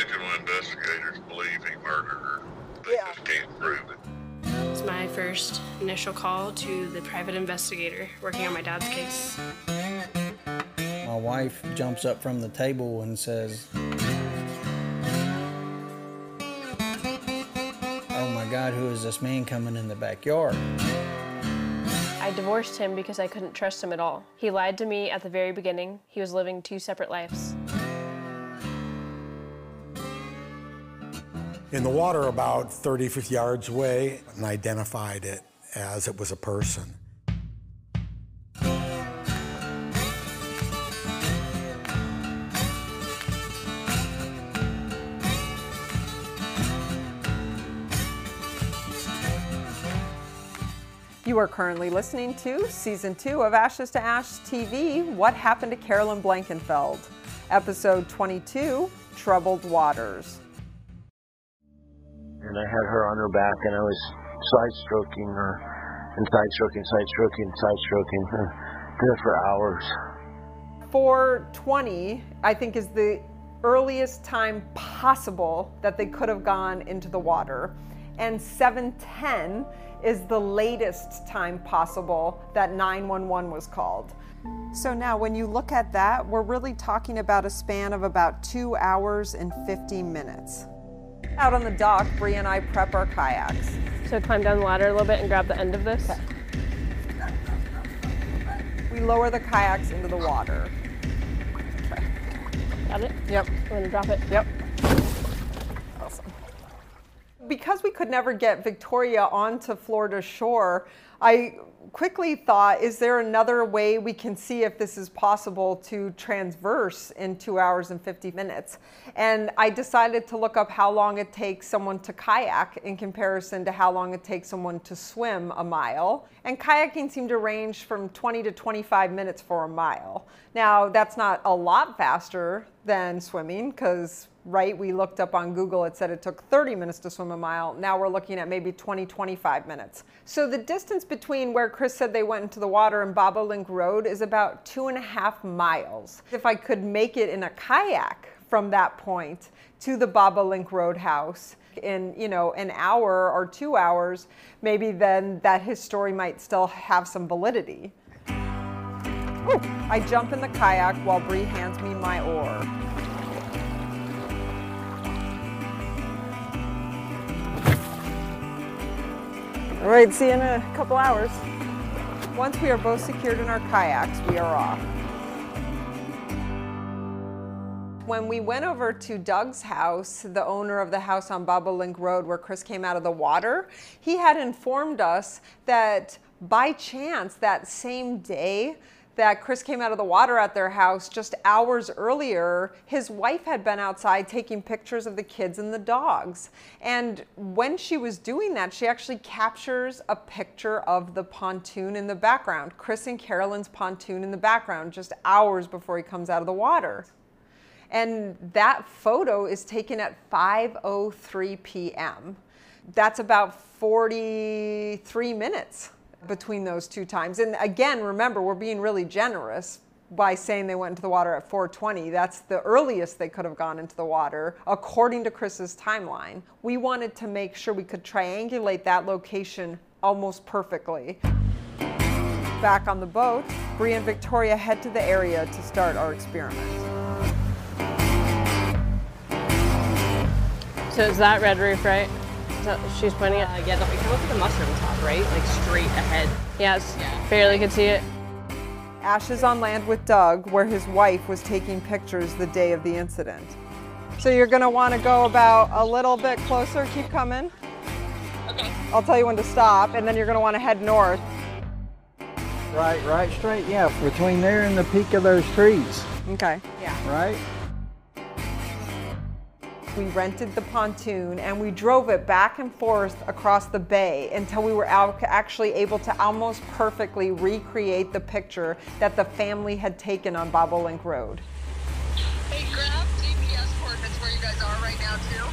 original investigators believe he murdered her. They Yeah. just can't prove it. It's my first initial call to the private investigator working on my dad's case. My wife jumps up from the table and says, Oh my God, who is this man coming in the backyard? I divorced him because I couldn't trust him at all. He lied to me at the very beginning. He was living two separate lives. In the water about 30, 50 yards away and identified it as it was a person. You are currently listening to season two of Ashes to Ash TV What Happened to Carolyn Blankenfeld? Episode 22 Troubled Waters. And I had her on her back, and I was side stroking her, and side stroking, side stroking, side stroking uh, her. Did it for hours. 420, I think, is the earliest time possible that they could have gone into the water. And 710 is the latest time possible that 911 was called. So now, when you look at that, we're really talking about a span of about two hours and 50 minutes. Out on the dock, Bree and I prep our kayaks. So climb down the ladder a little bit and grab the end of this. We lower the kayaks into the water. Got it? Yep. I'm gonna drop it. Yep. Awesome. Because we could never get Victoria onto Florida shore, I quickly thought, is there another way we can see if this is possible to transverse in two hours and 50 minutes? And I decided to look up how long it takes someone to kayak in comparison to how long it takes someone to swim a mile. And kayaking seemed to range from 20 to 25 minutes for a mile. Now, that's not a lot faster than swimming because right we looked up on google it said it took 30 minutes to swim a mile. Now we're looking at maybe 20 25 minutes. So the distance between where chris said they went into the water and bobolink road is about two and a half miles. If i could make it in a kayak from that point to the bobolink roadhouse in you know an hour or two hours maybe then that his story might still have some validity Ooh, I jump in the kayak while Bree hands me my oar. All right, see you in a couple hours. Once we are both secured in our kayaks, we are off. When we went over to Doug's house, the owner of the house on Bobolink Road where Chris came out of the water, he had informed us that by chance that same day that Chris came out of the water at their house just hours earlier, his wife had been outside taking pictures of the kids and the dogs. And when she was doing that, she actually captures a picture of the pontoon in the background, Chris and Carolyn's pontoon in the background, just hours before he comes out of the water. And that photo is taken at 5:03 p.m. That's about 43 minutes between those two times. And again, remember, we're being really generous by saying they went into the water at 4:20. That's the earliest they could have gone into the water according to Chris's timeline. We wanted to make sure we could triangulate that location almost perfectly. Back on the boat, Bree and Victoria head to the area to start our experiment. So is that red roof, right? Is that, she's pointing Uh, at? yeah, the, it looks like a mushroom top, right? Like straight ahead. Yes. Yeah. Barely could see it. Ash is on land with Doug, where his wife was taking pictures the day of the incident. So you're gonna wanna go about a little bit closer, keep coming. Okay. I'll tell you when to stop, and then you're gonna wanna head north. Right, right straight, yeah, between there and the peak of those trees, Okay. Yeah. Right? We rented the pontoon and we drove it back and forth across the bay until we were actually able to almost perfectly recreate the picture that the family had taken on Bobolink Road. Hey, grab GPS coordinates where you guys are right now, too.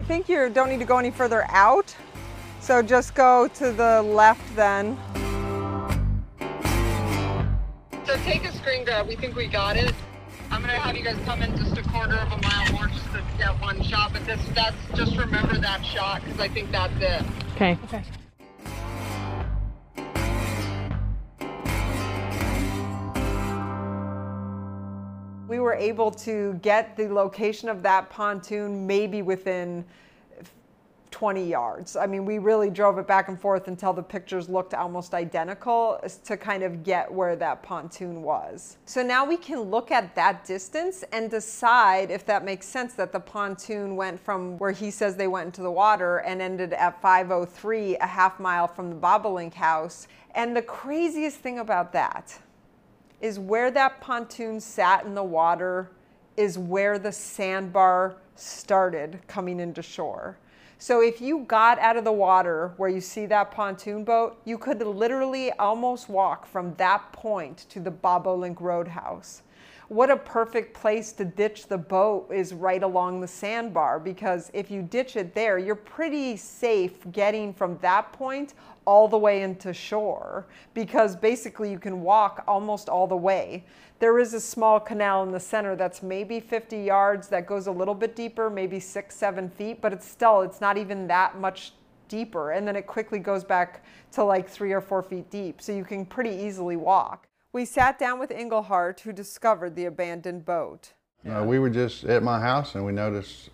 I think you don't need to go any further out, so just go to the left then. Take a screen grab. We think we got it. I'm gonna have you guys come in just a quarter of a mile more just to get one shot. But this, that's just remember that shot because I think that's it. Okay. We were able to get the location of that pontoon maybe within 20 yards. I mean, we really drove it back and forth until the pictures looked almost identical to kind of get where that pontoon was. So now we can look at that distance and decide if that makes sense that the pontoon went from where he says they went into the water and ended at 503, a half mile from the Bobolink house. And the craziest thing about that is where that pontoon sat in the water is where the sandbar started coming into shore. So if you got out of the water where you see that pontoon boat, you could literally almost walk from that point to the Bobolink Roadhouse. What a perfect place to ditch the boat is right along the sandbar because if you ditch it there, you're pretty safe getting from that point all the way into shore because basically you can walk almost all the way. There is a small canal in the center that's maybe 50 yards that goes a little bit deeper, maybe six, seven feet, but it's still, it's not even that much deeper. And then it quickly goes back to like three or four feet deep. So you can pretty easily walk. We sat down with Englehart, who discovered the abandoned boat. Uh, we were just at my house and we noticed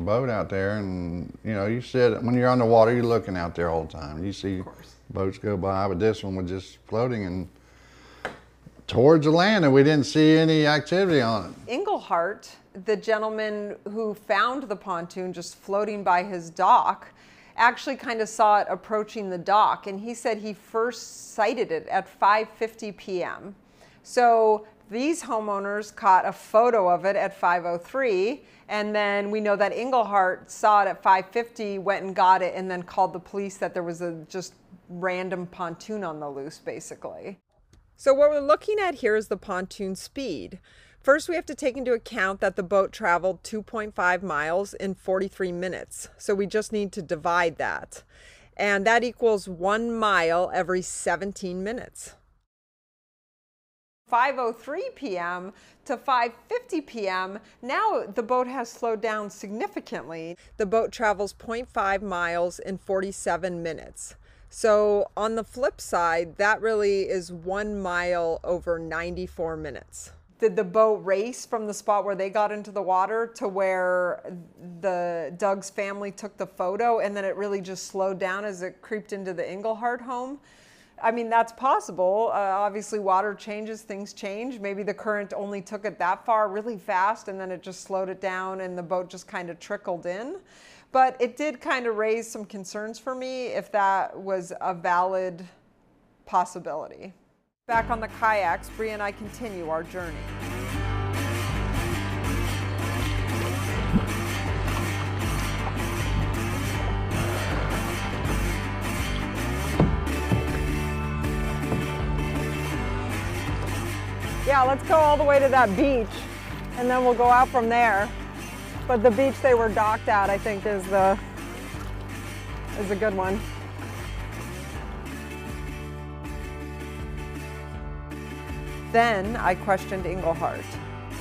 a boat out there and you know you sit when you're on the water you're looking out there all the time. You see boats go by but this one was just floating and towards the land and we didn't see any activity on it. Englehart, the gentleman who found the pontoon just floating by his dock, actually kind of saw it approaching the dock and he said he first sighted it at 5:50 p.m. So these homeowners caught a photo of it at 5:03 and then we know that Englehart saw it at 5:50, went and got it and then called the police that there was a just random pontoon on the loose basically. So what we're looking at here is the pontoon speed. First, we have to take into account that the boat traveled 2.5 miles in 43 minutes. So we just need to divide that. And that equals one mile every 17 minutes. 5:03 p.m. to 5:50 p.m. Now the boat has slowed down significantly. The boat travels 0.5 miles in 47 minutes. So on the flip side, that really is 1 mile over 94 minutes. Did the boat race from the spot where they got into the water to where the Doug's family took the photo and then it really just slowed down as it creeped into the Englehart home? I mean, that's possible. Uh, obviously, water changes, things change. Maybe the current only took it that far really fast and then it just slowed it down and the boat just kind of trickled in. But it did kind of raise some concerns for me if that was a valid possibility. Back on the kayaks, Bree and I continue our journey. Yeah, let's go all the way to that beach and then we'll go out from there. But the beach they were docked at, I think, is the is a good one. Then I questioned Englehart.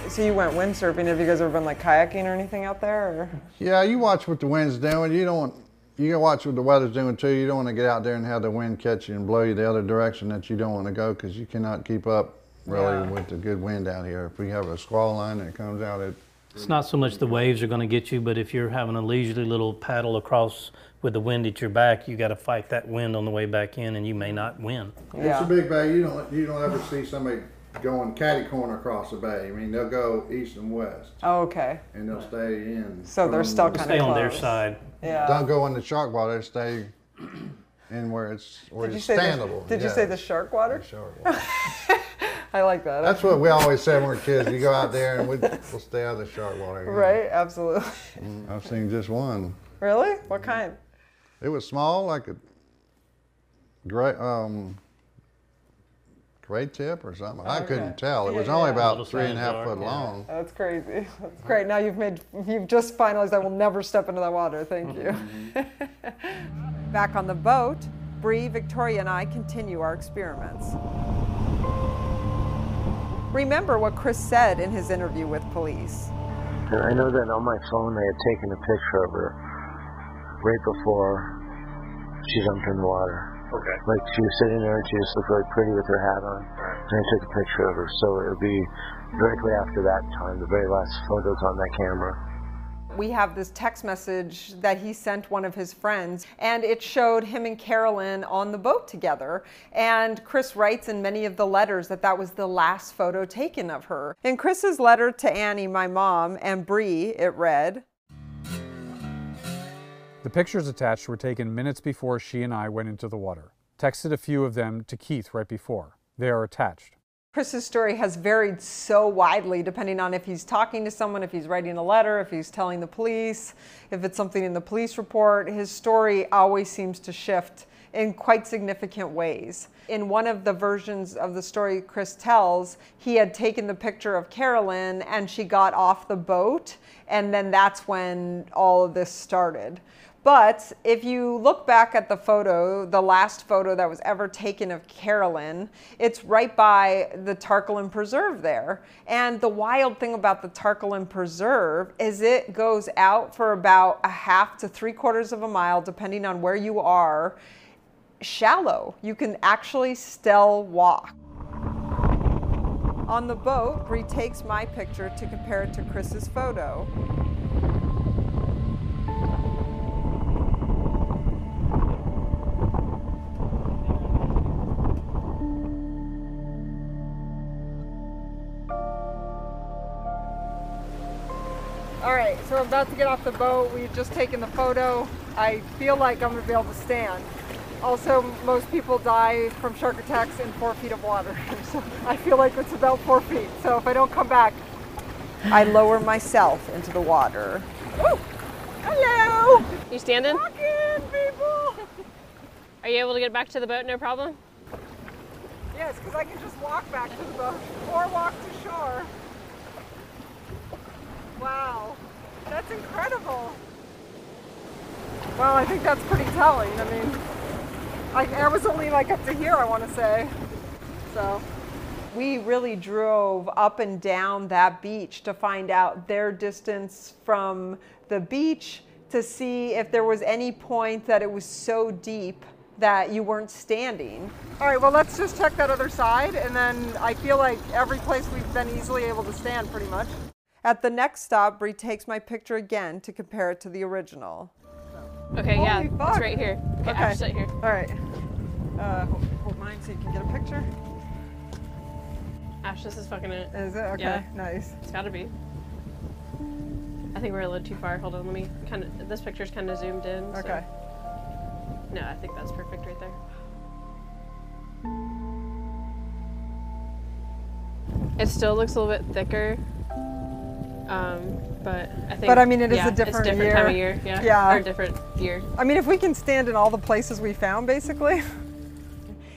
So you went windsurfing. Have you guys ever been like kayaking or anything out there? Or? yeah you watch what the wind's doing you don't want you gotta watch what the weather's doing too you don't want to get out there and have the wind catch you and blow you the other direction that you don't want to go because you cannot keep up really Yeah. with the good wind out here if we have a squall line that comes out it It's not so much the waves are going to get you, but if you're having a leisurely little paddle across with the wind at your back, you got to fight that wind on the way back in, and you may not win. It's a big bay. You don't you don't ever see somebody going catty corner across the bay. I mean, they'll go east and west, Oh, okay. and they'll stay in. So they're from still the- kind Stay of on their close. side. Yeah. Don't go in the shark water. Stay in where it's where Did you it's say the, standable. Did you say the shark water? shark water? I like that. That's what we always said when we were kids. You go out there and we, we'll stay out of the shark water. you know. right. Absolutely. I've seen just one. Really? What kind? It was small, like a gray um, gray tip or something. I couldn't tell. It was Yeah, only about three and a half foot yeah. long. That's crazy. That's great. Now you've made you've just finalized I will never step into that water. Thank you. Back on the boat, Bree, Victoria, and I continue our experiments. Remember what Chris said in his interview with police. And I know that on my phone they had taken a picture of her right before she jumped in the water. Okay. Like she was sitting there and she just looked really pretty with her hat on. And I took a picture of her. So it would be directly after that time, the very last photos on that camera. We have this text message that he sent one of his friends, and it showed him and Carolyn on the boat together. And Chris writes in many of the letters that that was the last photo taken of her. In Chris's letter to Annie, my mom, and Bree, it read, The pictures attached were taken minutes before she and I went into the water. Texted a few of them to Keith right before. They are attached. Chris's story has varied so widely depending on if he's talking to someone, if he's writing a letter, if he's telling the police, if it's something in the police report. His story always seems to shift in quite significant ways. In one of the versions of the story Chris tells, he had taken the picture of Carolyn and she got off the boat, and then that's when all of this started. But if you look back at the photo, the last photo that was ever taken of Carolyn, it's right by the Tarkiln Preserve there. And the wild thing about the Tarkiln Preserve is it goes out for about a half to three quarters of a mile, depending on where you are, shallow. You can actually still walk. On the boat, Bree takes my picture to compare it to Chris's photo. Right, so I'm about to get off the boat. We've just taken the photo. I feel like I'm gonna be able to stand. Also, most people die from shark attacks in four feet of water. So I feel like it's about four feet. So if I don't come back, I lower myself into the water. Woo! Hello! You standing? Walking, people! Are you able to get back to the boat? No problem. Yes, because I can just walk back to the boat or walk to shore. Wow, that's incredible. Well, I think that's pretty telling. I mean, I, I was only like up to here, I want to say. So, we really drove up and down that beach to find out their distance from the beach to see if there was any point that it was so deep that you weren't standing. All right, well, let's just check that other side, and then I feel like every place we've been easily able to stand pretty much. At the next stop, Bree takes my picture again to compare it to the original. Okay, yeah, Holy it's right here. Okay, Okay. Here. All right. Uh, hold, hold mine so you can get a picture. Ash, this is fucking it. Is it? Okay, Yeah. nice. It's gotta be. I think we're a little too far. Hold on, let me kind of. This picture's kind of zoomed in. so- Okay. No, I think that's perfect right there. It still looks a little bit thicker. Um, but I think. But, I mean, it is a yeah, different different time of year. year. Yeah. Yeah. Or a different year. I mean, if we can stand in all the places we found, basically.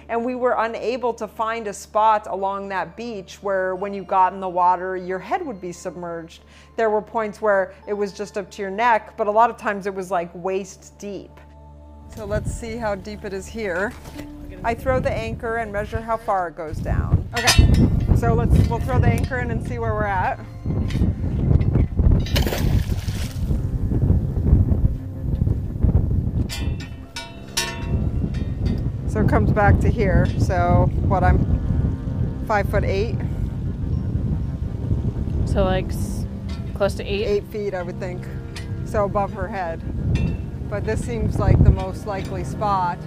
And we were unable to find a spot along that beach where, when you got in the water, your head would be submerged. There were points where it was just up to your neck, but a lot of times it was like waist deep. So let's see how deep it is here. I throw the anchor and measure how far it goes down. Okay, so let's we'll throw the anchor in and see where we're at. So it comes back to here. So what I'm five foot eight, So like close to eight. eight feet, I would think. So above her head. But this seems like the most likely spot.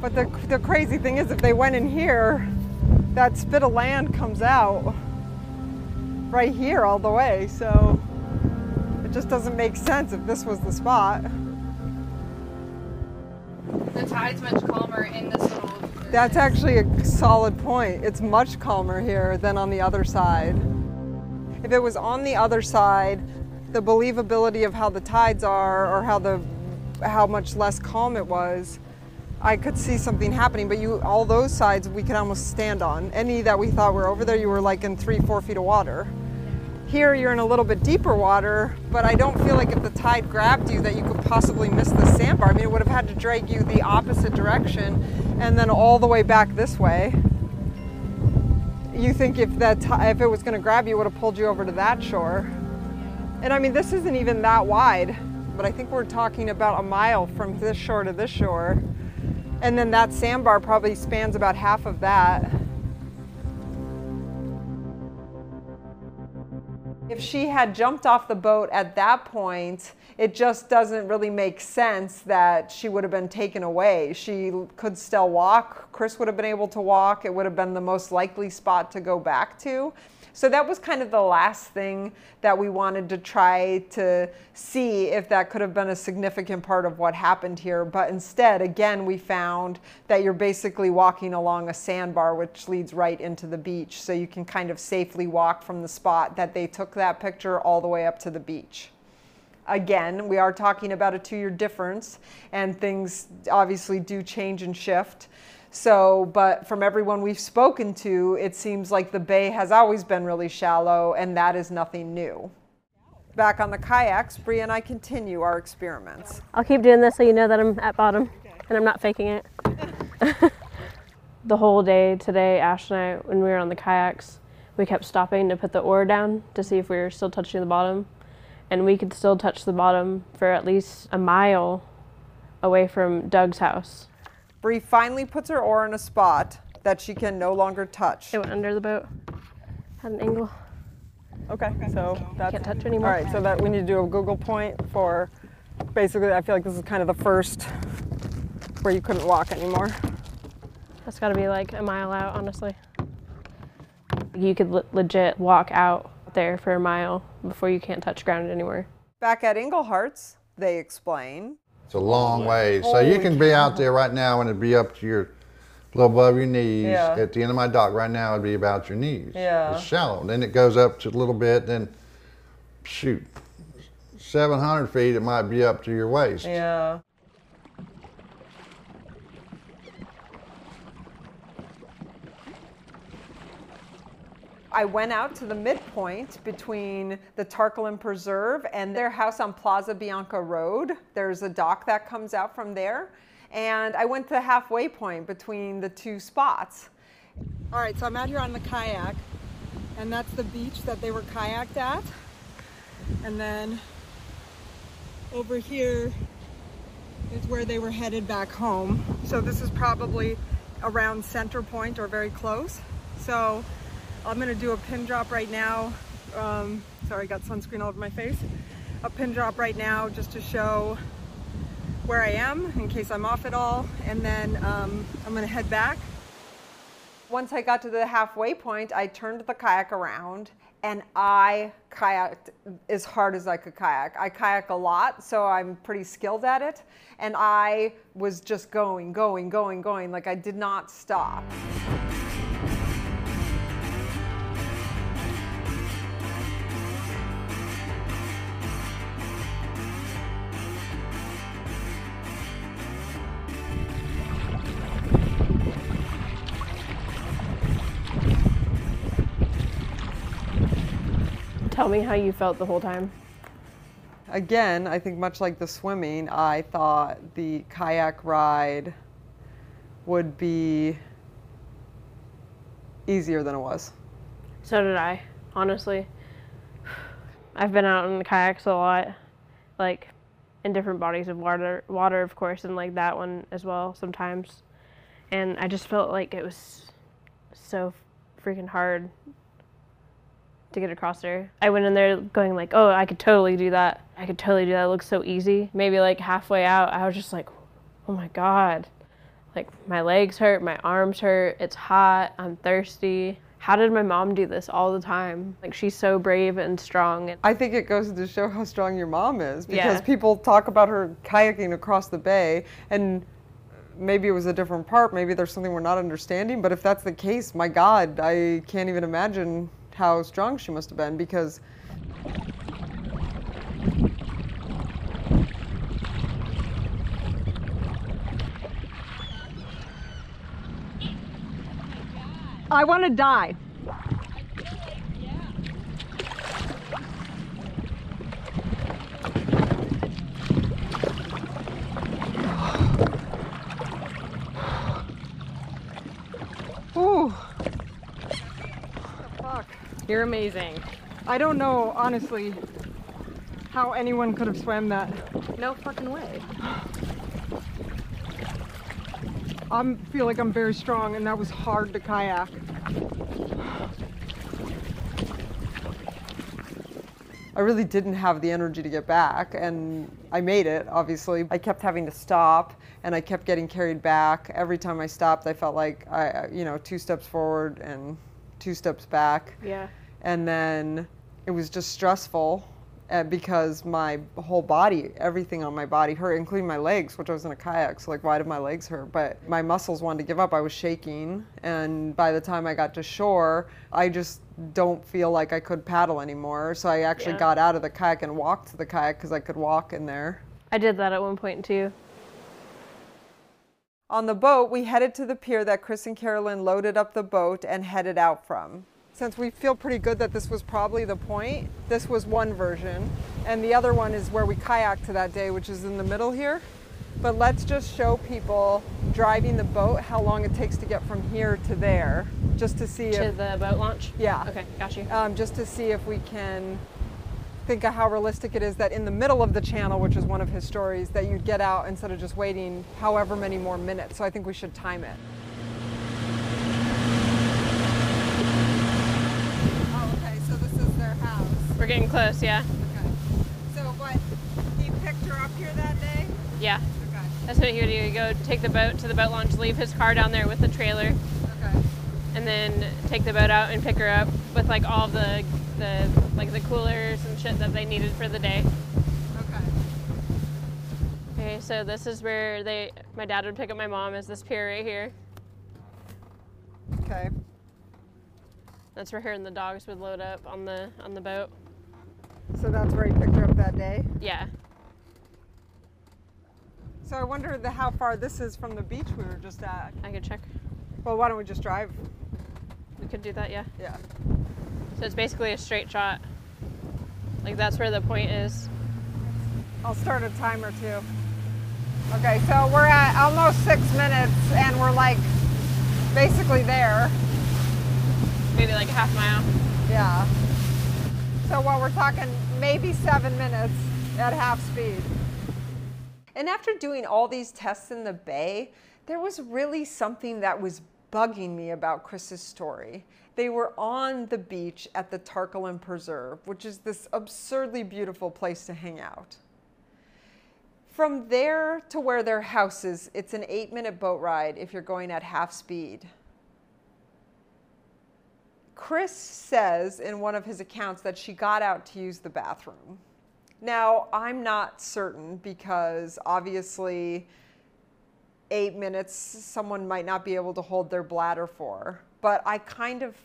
But the, the crazy thing is, if they went in here, that spit of land comes out right here all the way. So it just doesn't make sense if this was the spot. The tide's much calmer in this little. That's actually a solid point. It's much calmer here than on the other side. If it was on the other side, the believability of how the tides are or how the how much less calm it was, I could see something happening. But you all those sides we could almost stand on. Any that we thought were over there, you were like in three, four feet of water. Here you're in a little bit deeper water, but I don't feel like if the tide grabbed you that you could possibly miss the sandbar. I mean, it would have had to drag you the opposite direction and then all the way back this way. you think if that if it was going to grab you, it would have pulled you over to that shore. And I mean, this isn't even that wide, but I think we're talking about a mile from this shore to this shore. And then that sandbar probably spans about half of that. If she had jumped off the boat at that point, it just doesn't really make sense that she would have been taken away. She could still walk. Chris would have been able to walk. It would have been the most likely spot to go back to. So that was kind of the last thing that we wanted to try to see if that could have been a significant part of what happened here. But instead, again, we found that you're basically walking along a sandbar, which leads right into the beach. So you can kind of safely walk from the spot that they took that picture all the way up to the beach. Again, we are talking about a two year difference, and things obviously do change and shift. So, but from everyone we've spoken to, it seems like the bay has always been really shallow, and that is nothing new. Back on the kayaks, Bree and I continue our experiments. I'll keep doing this so you know that I'm at bottom and I'm not faking it. the whole day today, Ash and I, when we were on the kayaks, we kept stopping to put the oar down to see if we were still touching the bottom. And we could still touch the bottom for at least a mile away from Doug's house. Bree finally puts her oar in a spot that she can no longer touch. It went under the boat, had an angle. Okay, so that's Can't touch anymore. All right, so that we need to do a Google point for basically. I feel like this is kind of the first where you couldn't walk anymore. That's got to be like a mile out, honestly. You could le- legit walk out there for a mile before you can't touch ground anymore. Back at Englehart's, they explain. It's a long way. So you can be out there right now and it'd be up to your, a little above your knees. Yeah. At the end of my dock right now, it'd be about your knees. Yeah. It's shallow. Then it goes up to a little bit. Then, shoot, 700 feet, it might be up to your waist. Yeah. I went out to the midpoint between the Tarkiln Preserve and their house on Plaza Bianca Road. There's a dock that comes out from there. And I went to the halfway point between the two spots. All right, so I'm out here on the kayak, and that's the beach that they were kayaked at. And then over here is where they were headed back home. So this is probably around center point or very close. So I'm gonna do a pin drop right now. Um, sorry, I got sunscreen all over my face. A pin drop right now just to show where I am in case I'm off at all. And then um, I'm gonna head back. Once I got to the halfway point, I turned the kayak around and I kayaked as hard as I could kayak. I kayak a lot, so I'm pretty skilled at it. And I was just going, going, going, going, like I did not stop. Tell me how you felt the whole time. Again, I think much like the swimming, I thought the kayak ride would be easier than it was. So did I, honestly. I've been out in the kayaks a lot, like in different bodies of water, water of course, and like that one as well sometimes. And I just felt like it was so freaking hard to get across there. I went in there going like, "Oh, I could totally do that. I could totally do that. It looks so easy." Maybe like halfway out, I was just like, "Oh my god." Like my legs hurt, my arms hurt. It's hot. I'm thirsty. How did my mom do this all the time? Like she's so brave and strong. I think it goes to show how strong your mom is because Yeah. people talk about her kayaking across the bay and maybe it was a different part, maybe there's something we're not understanding, but if that's the case, my god, I can't even imagine how strong she must have been because I want to die. Ooh. You're amazing. I don't know, honestly, how anyone could have swam that. No fucking way. I feel like I'm very strong, and that was hard to kayak. I really didn't have the energy to get back, and I made it, obviously. I kept having to stop, and I kept getting carried back. Every time I stopped, I felt like I, you know, two steps forward and two steps back. Yeah. And then it was just stressful uh, because my whole body, everything on my body hurt, including my legs, which I was in a kayak. So, like, why did my legs hurt? But my muscles wanted to give up. I was shaking. And by the time I got to shore, I just don't feel like I could paddle anymore. So, I actually Yeah. got out of the kayak and walked to the kayak because I could walk in there. I did that at one point too. On the boat, we headed to the pier that Chris and Carolyn loaded up the boat and headed out from. Since we feel pretty good that this was probably the point, this was one version. And the other one is where we kayaked to that day, which is in the middle here. But let's just show people driving the boat how long it takes to get from here to there, just to see To if. the boat launch? Yeah. Okay, got you. Um, just to see if we can think of how realistic it is that in the middle of the channel, which is one of his stories, that you'd get out instead of just waiting however many more minutes. So I think we should time it. Oh, okay. So this is their house. We're getting close, yeah. Okay. So what? He picked her up here that day. Yeah. Okay. That's what he would do. He'd go take the boat to the boat launch, leave his car down there with the trailer, Okay. and then take the boat out and pick her up with like all the the like the coolers and shit that they needed for the day. Okay. Okay, so this is where they my dad would pick up my mom is this pier right here. Okay. That's where her and the dogs would load up on the on the boat. So that's where he picked her up that day. Yeah. So I wonder the, how far this is from the beach we were just at. I can check. Well, why don't we just drive? We could do that, yeah. Yeah. So it's basically a straight shot. Like that's where the point is. I'll start a timer too. Okay, so we're at almost six minutes and we're like basically there. Maybe like a half mile. Yeah. So while we're talking maybe seven minutes at half speed. And after doing all these tests in the bay, there was really something that was bugging me about Chris's story. They were on the beach at the Tarkiln Preserve, which is this absurdly beautiful place to hang out. From there to where their house is, it's an eight minute boat ride if you're going at half speed. Chris says in one of his accounts that she got out to use the bathroom. Now, I'm not certain because obviously, eight minutes someone might not be able to hold their bladder for. But I kind of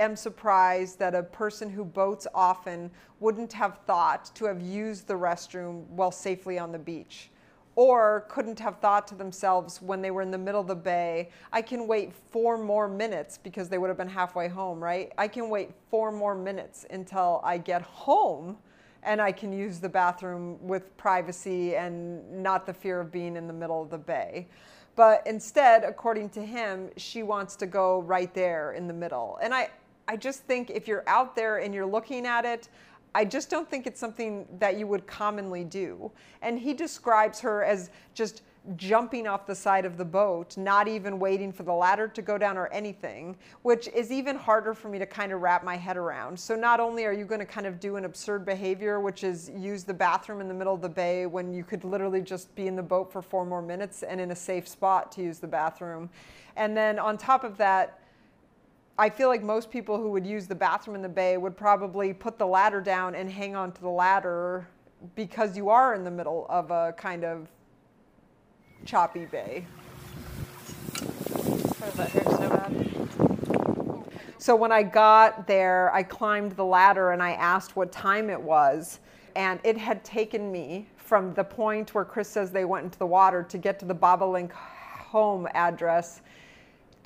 am surprised that a person who boats often wouldn't have thought to have used the restroom while safely on the beach or couldn't have thought to themselves when they were in the middle of the bay, I can wait four more minutes because they would have been halfway home, right? I can wait four more minutes until I get home and I can use the bathroom with privacy and not the fear of being in the middle of the bay. But instead, according to him, she wants to go right there in the middle. And I, I just think if you're out there and you're looking at it, I just don't think it's something that you would commonly do. And he describes her as just jumping off the side of the boat, not even waiting for the ladder to go down or anything, which is even harder for me to kind of wrap my head around. So, not only are you going to kind of do an absurd behavior, which is use the bathroom in the middle of the bay when you could literally just be in the boat for four more minutes and in a safe spot to use the bathroom. And then on top of that, I feel like most people who would use the bathroom in the bay would probably put the ladder down and hang on to the ladder because you are in the middle of a kind of choppy bay. So. So when I got there, I climbed the ladder and I asked what time it was. And it had taken me from the point where Chris says they went into the water to get to the Bobolink home address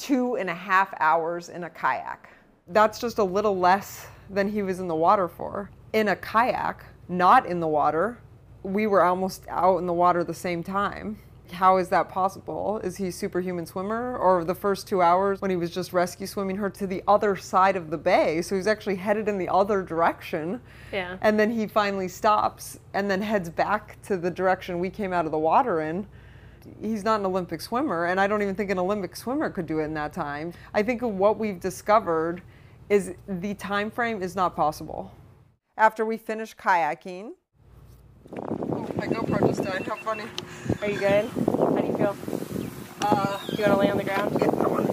two and a half hours in a kayak. That's just a little less than he was in the water for. In a kayak, not in the water, we were almost out in the water the same time. How is that possible? Is he a superhuman swimmer? Or the first two hours when he was just rescue swimming her to the other side of the bay? So he's actually headed in the other direction. Yeah. And then he finally stops and then heads back to the direction we came out of the water in. He's not an Olympic swimmer, and I don't even think an Olympic swimmer could do it in that time. I think what we've discovered is the time frame is not possible. After we finish kayaking, oh, my GoPro just died. How funny. Are you good? How do you feel? Uh, you want to lay on the ground? Yeah, I want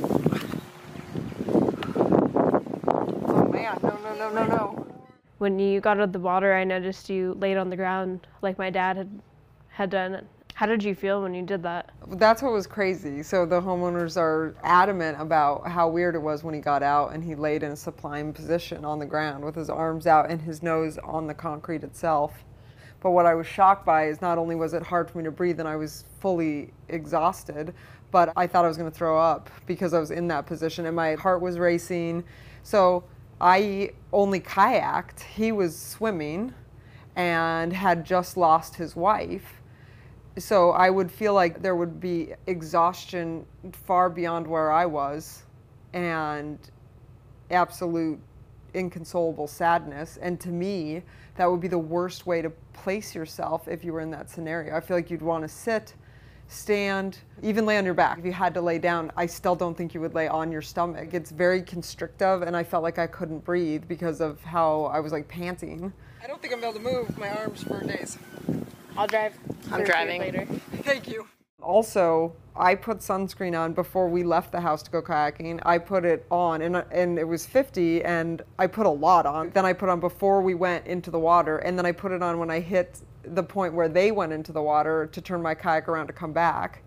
Oh man, no, no, no, no, no. When you got out of the water, I noticed you laid on the ground like my dad had had done. How did you feel when you did that? That's what was crazy. So the homeowners are adamant about how weird it was when he got out and he laid in a supine position on the ground with his arms out and his nose on the concrete itself. But what I was shocked by is not only was it hard for me to breathe and I was fully exhausted, but I thought I was going to throw up because I was in that position and my heart was racing. So I only kayaked. He was swimming and had just lost his wife. So I would feel like there would be exhaustion far beyond where I was and absolute inconsolable sadness. And to me, that would be the worst way to place yourself if you were in that scenario. I feel like you'd want to sit, stand, even lay on your back. If you had to lay down, I still don't think you would lay on your stomach. It's very constrictive, and I felt like I couldn't breathe because of how I was like panting. I don't think I'm able to move my arms for days. I'll drive. I'm driving. Later. Thank you. Also, I put sunscreen on before we left the house to go kayaking. I put it on, and, and it was 50, and I put a lot on. Then I put on before we went into the water, and then I put it on when I hit the point where they went into the water to turn my kayak around to come back,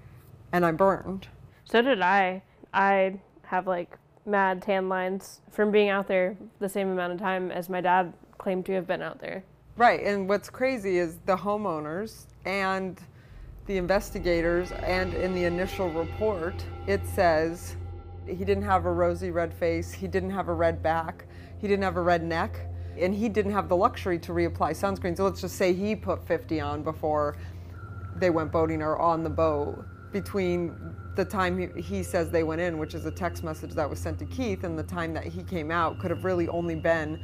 and I burned. So did I. I have like mad tan lines from being out there the same amount of time as my dad claimed to have been out there. Right, and what's crazy is the homeowners and the investigators, and in the initial report, it says he didn't have a rosy red face, he didn't have a red back, he didn't have a red neck, and he didn't have the luxury to reapply sunscreen. So let's just say he put 50 on before they went boating or on the boat. Between the time he, says they went in, which is a text message that was sent to Keith, and the time that he came out, could have really only been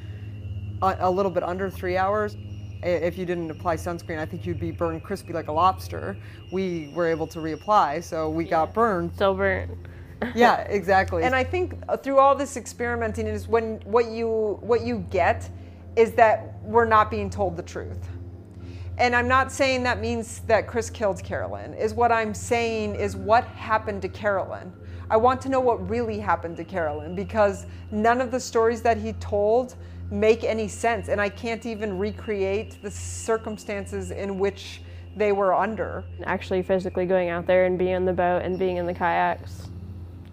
a, a little bit under three hours. If you didn't apply sunscreen, I think you'd be burned crispy like a lobster. We were able to reapply, so we got burned. Still burnt. yeah, exactly. And I think through all this experimenting is when what you what you get is that we're not being told the truth. And I'm not saying that means that Chris killed Carolyn. Is what I'm saying is what happened to Carolyn. I want to know what really happened to Carolyn because none of the stories that he told make any sense and I can't even recreate the circumstances in which they were under. Actually physically going out there and being in the boat and being in the kayaks.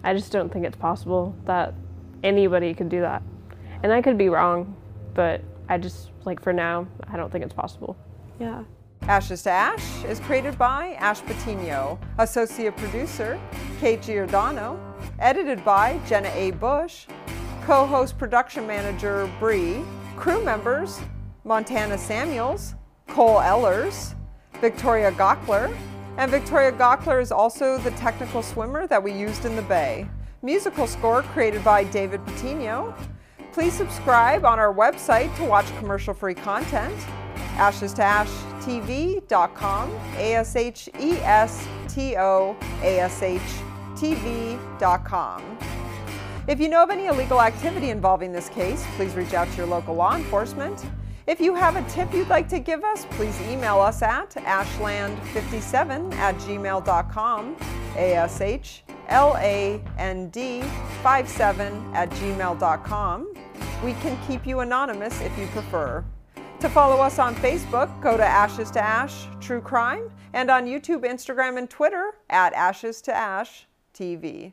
I just don't think it's possible that anybody could do that. And I could be wrong, but I just like for now, I don't think it's possible. Yeah. Ashes to Ash is created by Ash Patino, associate producer Kate Giordano, edited by Jenna A. Bush, co-host production manager Bree, crew members Montana Samuels, Cole Ellers, Victoria Gockler, and Victoria Gockler is also the technical swimmer that we used in the bay. Musical score created by David Patino. Please subscribe on our website to watch commercial-free content, ashes to ash tv.com, A-S-H-E-S-T-O, A-S-H TV.com. If you know of any illegal activity involving this case, please reach out to your local law enforcement. If you have a tip you'd like to give us, please email us at ashland57 at gmail.com, A-S-H-L-A-N-D 57 at gmail.com. We can keep you anonymous if you prefer. To follow us on Facebook, go to Ashes to Ash True Crime, and on YouTube, Instagram, and Twitter at Ashes to Ash TV.